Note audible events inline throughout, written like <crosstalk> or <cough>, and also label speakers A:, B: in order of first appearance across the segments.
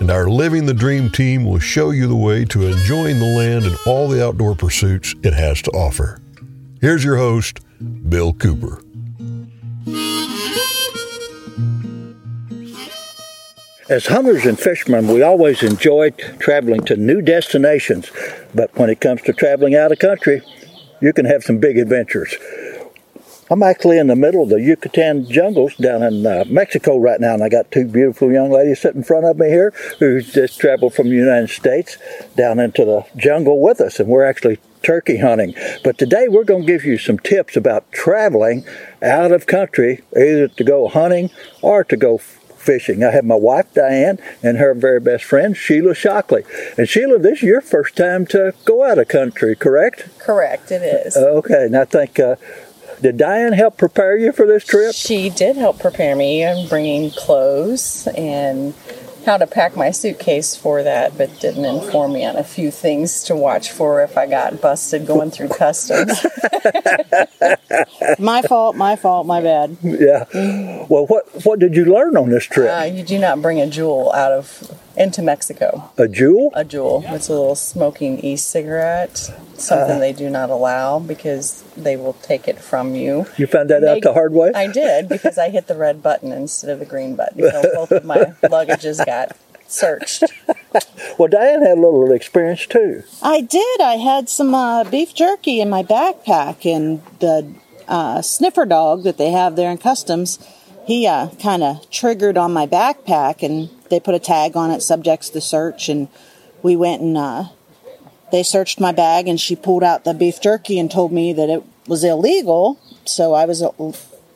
A: and our Living the Dream team will show you the way to enjoying the land and all the outdoor pursuits it has to offer. Here's your host, Bill Cooper.
B: As hunters and fishermen, we always enjoy traveling to new destinations, but when it comes to traveling out of country, you can have some big adventures. I'm actually in the middle of the Yucatan jungles down in uh, Mexico right now, and I got two beautiful young ladies sitting in front of me here who just traveled from the United States down into the jungle with us, and we're actually turkey hunting. But today we're going to give you some tips about traveling out of country, either to go hunting or to go fishing. I have my wife Diane and her very best friend Sheila Shockley. And Sheila, this is your first time to go out of country, correct?
C: Correct, it is.
B: Okay, and I think uh, did Diane help prepare you for this trip?
C: She did help prepare me. I'm bringing clothes and how to pack my suitcase for that, but didn't inform me on a few things to watch for if I got busted going through customs. <laughs>
D: my fault, my fault, my bad.
B: Yeah. Well, what what did you learn on this trip?
C: Uh, you do not bring a Juul out of into Mexico.
B: A jewel?
C: A Juul. It's a little smoking e-cigarette. Something uh, they do not allow because they will take it from you.
B: You found that they, out the hard way?
C: I did because I hit the red button instead of the green button. So <laughs> both of my luggages got searched.
B: well, Diane had a little experience too.
D: I did. I had some uh, beef jerky in my backpack, and the uh, sniffer dog that they have there in customs, he uh, kind of triggered on my backpack, and they put a tag on it, subjects to search, and we went and uh, they searched my bag, and she pulled out the beef jerky and told me that it was illegal. So I was uh,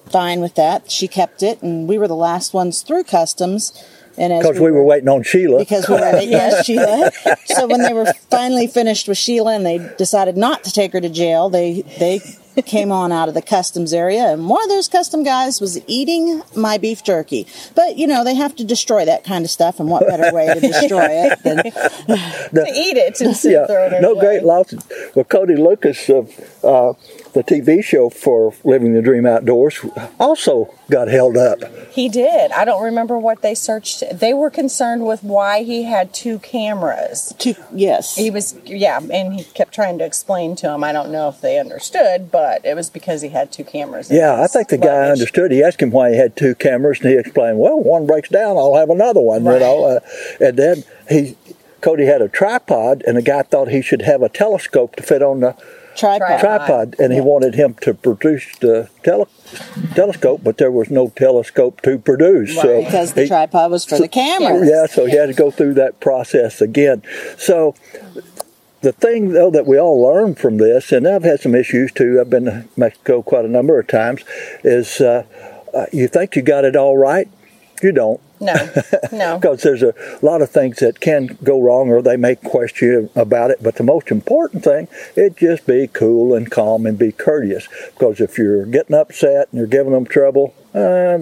D: fine with that. She kept it, and we were the last ones through customs
B: because we, we, were waiting on Sheila.
D: Because we were waiting <laughs> on Sheila. So when they were finally finished with Sheila and they decided not to take her to jail, they they came on out of the customs area, and one of those custom guys was eating my beef jerky. But you know they have to destroy that kind of stuff, and what better way to destroy it than <laughs>
C: the, to eat it and <laughs> yeah, throw it
B: No great losses. Well, Cody Lucas of uh, the TV show for Living the Dream Outdoors also got held up.
C: He did. I don't remember what they searched. They were concerned with why he had two cameras.
D: Two, yes.
C: He was, yeah, and he kept trying to explain to them. I don't know if they understood, but it was because he had two cameras.
B: Yeah, I think the luggage. guy understood. He asked him why he had two cameras, and he explained, well, one breaks down, I'll have another one, right. you know. Uh, and then he, Cody had a tripod, and the guy thought he should have a telescope to fit on the
D: tripod.
B: tripod and he wanted him to produce the tele- telescope, but there was no telescope to produce.
D: Right. So because the he, tripod was for so, the camera.
B: Yeah, so he had to go through that process again. So the thing though that we all learn from this, and I've had some issues too. I've been to Mexico quite a number of times. Is uh, uh, you think you got it all right? You don't.
C: No, no. <laughs>
B: because there's a lot of things that can go wrong or they may question about it. But the most important thing is just be cool and calm and be courteous. Because if you're getting upset and you're giving them trouble, uh,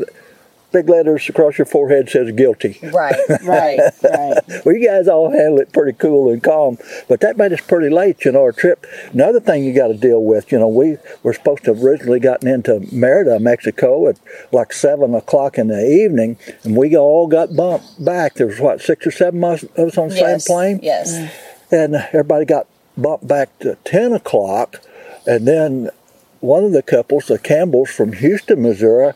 B: big letters across your forehead says guilty.
C: Right, <laughs> right, right.
B: well, you guys all handle it pretty cool and calm, but that made us pretty late, you know, our trip. Another thing you got to deal with, you know, we were supposed to have originally gotten into Merida, Mexico at like 7 o'clock in the evening, and we all got bumped back. There was, what, six or seven of us on the
C: yes,
B: same plane?
C: Yes.
B: And everybody got bumped back to 10 o'clock, and then one of the couples, the Campbells from Houston, Missouri,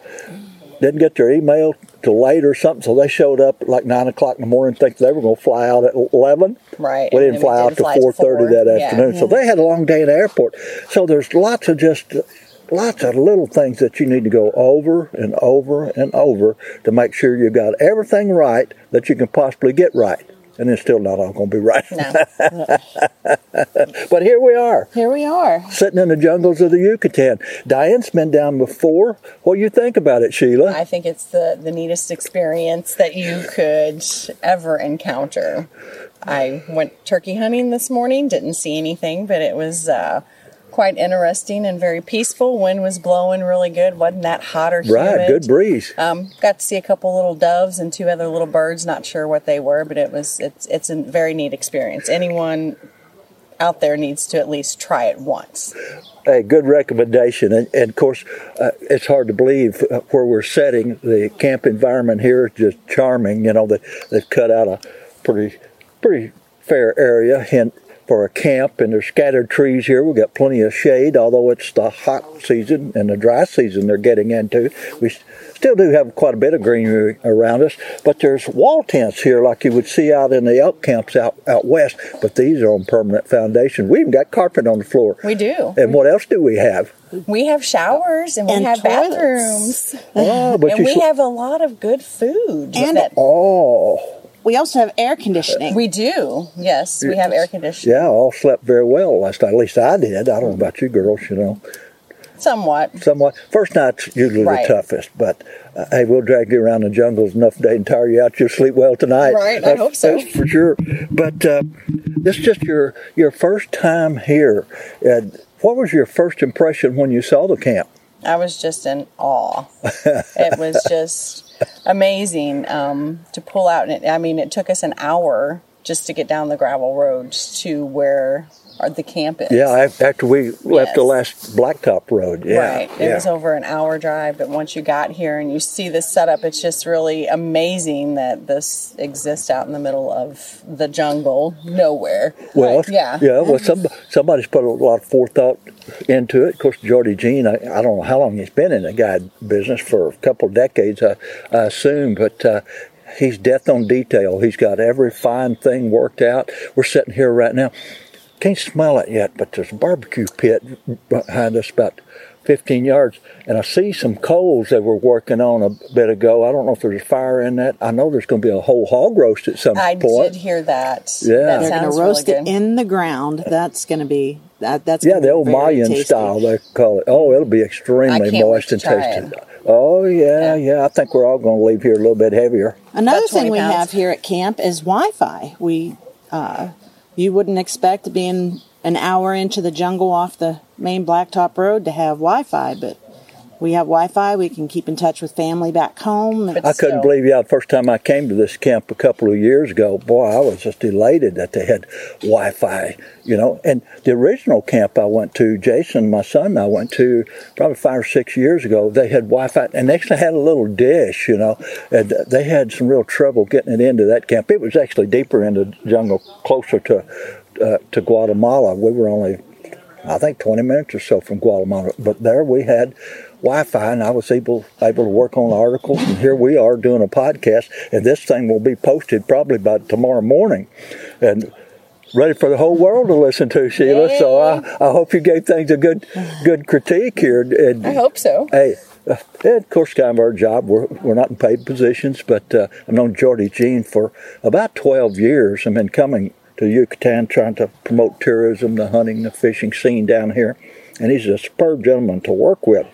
B: didn't get their email till late or something, so they showed up at like nine o'clock in the morning, thinking they were going to fly out at eleven.
C: Right.
B: We didn't fly out till four thirty that yeah. afternoon, so they had a long day in the airport. So there's lots of just lots of little things that you need to go over and over and over to make sure you got everything right that you can possibly get right and it's still not all going to be right.
C: No. <laughs>
B: but here we are.
D: Here we are.
B: Sitting in the jungles of the Yucatan. Diane's been down before. What do you think about it, Sheila?
C: I think it's the, the neatest experience that you could ever encounter. I went turkey hunting this morning. Didn't see anything, but it was uh, quite interesting and very peaceful. Wind was blowing really good. wasn't that hot or humid.
B: Right, good breeze.
C: Um, got to see a couple little doves and two other little birds. Not sure what they were, but it was it's it's a very neat experience. Anyone out there needs to at least try it once.
B: a good recommendation. And, and of course, uh, it's hard to believe uh, where we're setting. The camp environment here is just charming. You know, they, they've cut out a pretty, pretty fair area and for a camp, and there's scattered trees here. We've got plenty of shade, although it's the hot season and the dry season they're getting into. We still do have quite a bit of greenery around us, but there's wall tents here like you would see out in the elk camps out, out west, but these are on permanent foundation. We even got carpet on the floor.
C: We do.
B: And what else do we have?
C: We have showers and we
D: And
C: have
D: toilets.
C: bathrooms.
B: Oh, but
C: and we
B: sl-
C: have a lot of good food.
D: And-
C: that
B: Oh,
D: We also have air conditioning.
C: we do. Yes, we have air conditioning.
B: yeah, all slept very well last night. At least I did. I don't know about you girls, you know.
C: Somewhat.
B: Somewhat. First night's usually
C: Right.
B: the toughest, but uh, hey, we'll drag you around the jungles enough day and tire you out. You'll sleep well tonight.
C: Right, I hope so.
B: That's for sure. But uh, this is just your your first time here. And what was your first impression when you saw the camp?
C: I was just in awe. it was <laughs> just amazing um, to pull out. And it, I mean, it took us an hour just to get down the gravel roads to where the camp is.
B: Yeah, af- after we left the last blacktop road. Yeah,
C: Right. It
B: yeah.
C: was over an hour drive, but once you got here and you see this setup, it's just really amazing that this exists out in the middle of the jungle, nowhere.
B: Well,
C: Right, yeah.
B: yeah. Well, some, somebody's put a lot of forethought into it. Of course, Jordy Jean, I, I don't know how long he's been in the guide business for a couple of decades, I, I assume, but uh, he's death on detail. He's got every fine thing worked out. We're sitting here right now. Can't smell it yet, but there's a barbecue pit behind us about 15 yards, and I see some coals they were working on a bit ago. I don't know if there's a fire in that. I know there's going to be a whole hog roast at some
C: I
B: point.
C: I did hear that.
B: Yeah.
C: That
D: They're going to roast
C: really
D: it in the ground. That's going to be that. That's
B: Yeah, the old Mayan
D: tasty.
B: style they call it. Oh, it'll be extremely moist and
C: to try
B: tasty. Oh yeah, yeah, I think we're all going to leave here a little bit heavier.
D: Another thing
C: 20
D: we
C: pounds.
D: have here at camp is Wi-Fi. We, uh, you wouldn't expect being an hour into the jungle off the main blacktop road to have Wi-Fi, but we have Wi-Fi. We can keep in touch with family back home.
B: I couldn't believe, yeah, the first time I came to this camp a couple of years ago, boy, I was just elated that they had Wi-Fi, you know. And the original camp I went to, Jason, my son, and I went to probably five or six years ago. They had Wi-Fi, and they actually had a little dish, you know. And they had some real trouble getting it into that camp. It was actually deeper in the jungle, closer to uh, to Guatemala. We were only I think 20 minutes or so from Guatemala. But there we had Wi-Fi, and I was able able to work on articles. And here we are doing a podcast, and this thing will be posted probably by tomorrow morning, and ready for the whole world to listen to, Sheila. So I, I hope you gave things a good good critique here. And,
C: I hope so.
B: Hey, uh, of course, kind of our job. We're, we're not in paid positions, but uh, I've known Jordy Jean for about 12 years. I've been coming to Yucatan trying to promote tourism, the hunting, the fishing scene down here. And he's a superb gentleman to work with.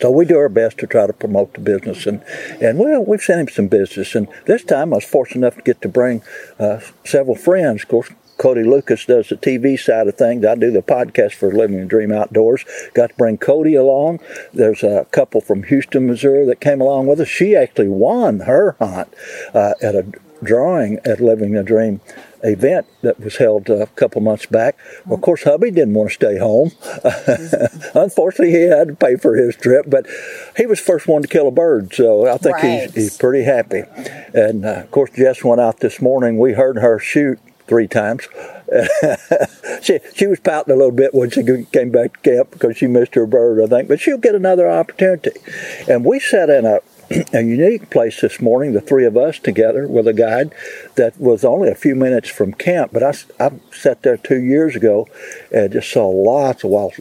B: So we do our best to try to promote the business, and and well, we've sent him some business. And this time, I was fortunate enough to get to bring uh, several friends. Of course, Cody Lucas does the TV side of things. I do the podcast for Living the Dream Outdoors. Got to bring Cody along. There's a couple from Houston, Missouri that came along with us. She actually won her hunt uh, at a drawing at Living the Dream event that was held a couple months back. Well, of course, hubby didn't want to stay home. <laughs> Unfortunately, he had to pay for his trip, but he was the first one to kill a bird, so I think
C: Right.
B: he's, he's pretty happy. And uh, of course, Jess went out this morning. We heard her shoot three times. <laughs> she she was pouting a little bit when she came back to camp because she missed her bird, I think. But she'll get another opportunity. And we sat in a a unique place this morning, the three of us together with a guide that was only a few minutes from camp. But I, I sat there two years ago and just saw lots of wild,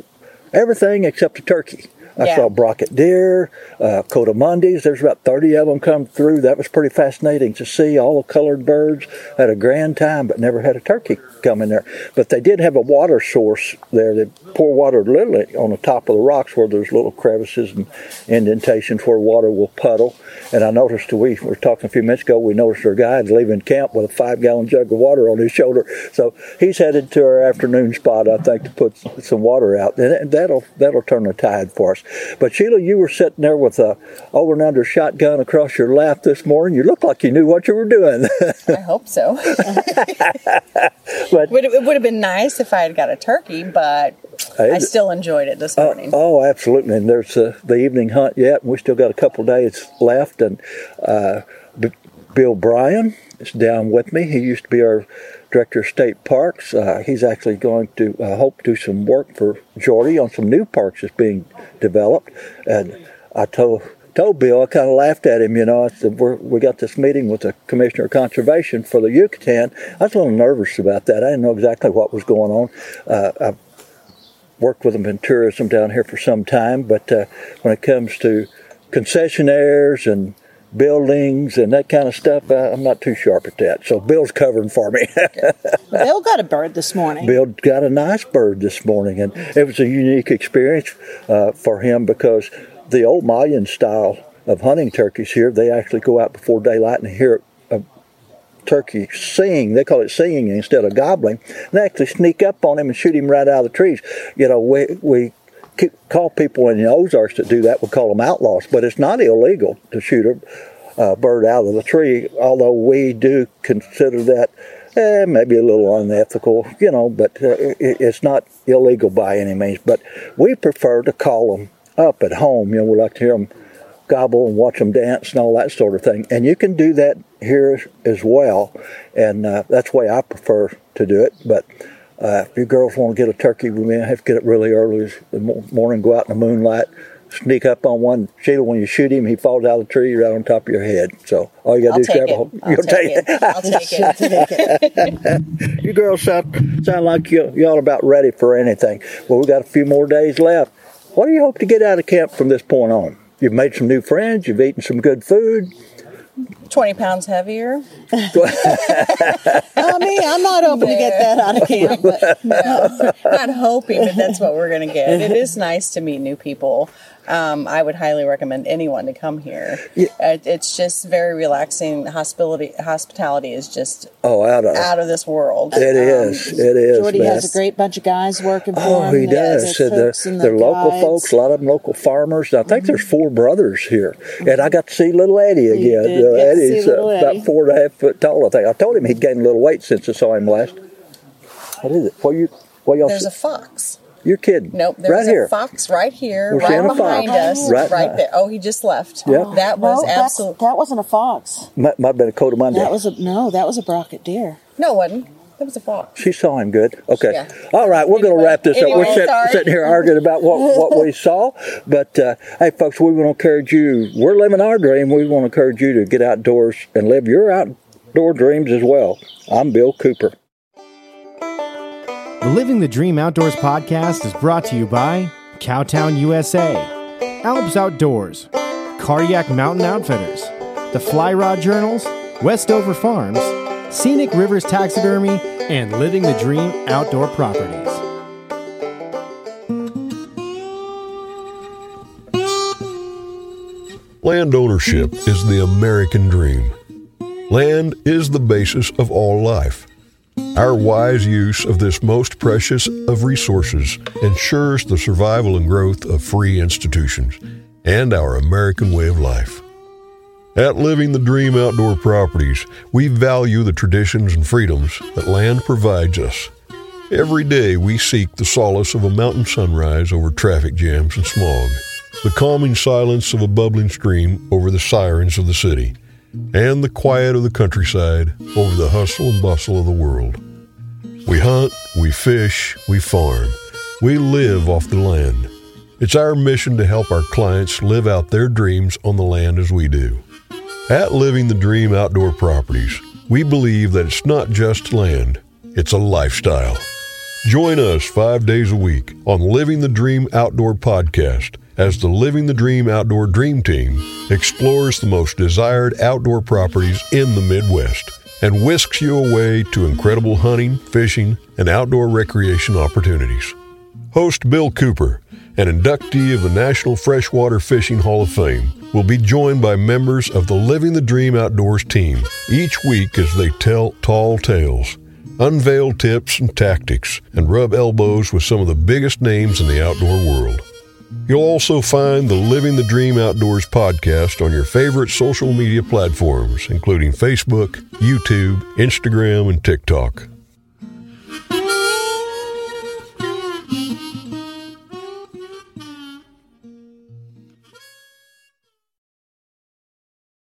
B: everything except a turkey. I
C: Yeah.
B: saw brocket deer, uh, coatimundis. There's about 30 of them come through. That was pretty fascinating to see. All the colored birds had a grand time, but never had a turkey come in there. But they did have a water source there. They pour water literally on the top of the rocks where there's little crevices and indentations where water will puddle. And I noticed we were talking a few minutes ago. We noticed our guide leaving camp with a five-gallon jug of water on his shoulder. So he's headed to our afternoon spot, I think, to put some water out, and that'll that'll turn the tide for us. But Sheila, you were sitting there with a over and under shotgun across your lap this morning. You looked like you knew what you were doing.
C: I hope so. <laughs>
B: but
C: it would have been nice if I had got a turkey, but I still enjoyed it this morning.
B: Oh, absolutely. And there's uh, the evening hunt yet, we still got a couple days left. And uh, B- Bill Bryan is down with me. He used to be our director of state parks. Uh, he's actually going to uh, hope do some work for Jordy on some new parks that's being developed. And I told told Bill, I kind of laughed at him, you know. I said, We're, we got this meeting with the Commissioner of Conservation for the Yucatan. I was a little nervous about that. I didn't know exactly what was going on. Uh, I've worked with them in tourism down here for some time, but uh, when it comes to concessionaires and buildings and that kind of stuff, uh, I'm not too sharp at that. So Bill's covering for me. <laughs>
D: Bill got a bird this morning.
B: Bill got a nice bird this morning, and it was a unique experience uh, for him because the old Mayan style of hunting turkeys here, they actually go out before daylight and hear turkey sing. They call it singing instead of gobbling. They actually sneak up on him and shoot him right out of the trees. You know, we we ke- call people in the Ozarks that do that. We call them outlaws, but it's not illegal to shoot a bird out of the tree. Although we do consider that. Eh, maybe a little unethical, you know, but uh, it, it's not illegal by any means. But we prefer to call them up at home. You know, we like to hear them gobble and watch them dance and all that sort of thing. And you can do that here as well. And uh, that's the way I prefer to do it. But uh, if you girls want to get a turkey, we may have to get it really early in the morning, go out in the moonlight, sneak up on one. Sheila, when you shoot him, he falls out of the tree right on top of your head. So all you got to do is
C: take
B: grab a
C: it.
B: hold.
C: I'll
B: You'll
C: take it. I'll take it. <laughs> <laughs>
B: you girls sound, sound like you, y'all about ready for anything. Well, we got a few more days left. What do you hope to get out of camp from this point on? You've made some new friends. You've eaten some good food.
C: 20 pounds heavier. <laughs>
D: I mean, I'm not hoping to get that out of camp, but <laughs>
C: Not hoping that that's what we're going to get. It is nice to meet new people. Um, I would highly recommend anyone to come here. Uh, It's just very relaxing. Hospitality, hospitality is just
B: Oh, out of
C: out of this world.
B: it
C: Um,
B: is. It is.
D: Jordy
B: man.
D: has a great bunch of guys working for him.
B: Oh,
D: him.
B: he does.
D: the
B: So they're,
D: cooks and the
B: they're local folks, a lot of them local farmers. I think there's four brothers here. And I got to see little Eddie again.
D: did
B: Uh,
D: get to see
B: Eddie's
D: little
B: uh, about four and a half foot tall, I think. I told him he'd gained a little weight since I saw him last. What is it? What you? What y'all?
C: There's a fox.
B: You're kidding?
C: Nope, there's
B: right
C: a
B: here.
C: fox right here,
B: We're
C: right
B: a fox.
C: behind us,
B: Right-
C: right, there. Oh, he just left.
B: Yeah.
C: That was
D: no, that's-
C: absolute.
D: That wasn't a fox.
B: Might, might have been a coatimundi.
D: That was a no. That was a brocket deer.
C: No, it wasn't. That was a fox.
B: She saw him good. Okay.
C: Yeah.
B: All right, we're going to wrap this up. We're sit, sitting here arguing about what, what we <laughs> saw. But uh, hey, folks, we want to encourage you. We're living our dream. We want to encourage you to get outdoors and live your outdoor dreams as well. I'm Bill Cooper.
E: The Living the Dream Outdoors podcast is brought to you by Cowtown USA, Alps Outdoors, Cardiac Mountain Outfitters, the Fly Rod Journals, Westover Farms, Scenic Rivers Taxidermy, and Living the Dream Outdoor Properties.
A: Land ownership is the American dream. Land is the basis of all life. Our wise use of this most precious of resources ensures the survival and growth of free institutions and our American way of life. At Living the Dream Outdoor Properties, we value the traditions and freedoms that land provides us. Every day we seek the solace of a mountain sunrise over traffic jams and smog, the calming silence of a bubbling stream over the sirens of the city, and the quiet of the countryside over the hustle and bustle of the world. We hunt, we fish, we farm, we live off the land. It's our mission to help our clients live out their dreams on the land as we do. At Living the Dream Outdoor Properties, we believe that it's not just land, it's a lifestyle. Join us five days a week on Living the Dream Outdoor Podcast as the Living the Dream Outdoor Dream Team explores the most desired outdoor properties in the Midwest and whisks you away to incredible hunting, fishing, and outdoor recreation opportunities. Host Bill Cooper, an inductee of the National Freshwater Fishing Hall of Fame, will be joined by members of the Living the Dream Outdoors team each week as they tell tall tales, unveil tips and tactics, and rub elbows with some of the biggest names in the outdoor world. You'll also find the Living the Dream Outdoors podcast on your favorite social media platforms, including Facebook, YouTube, Instagram, and TikTok.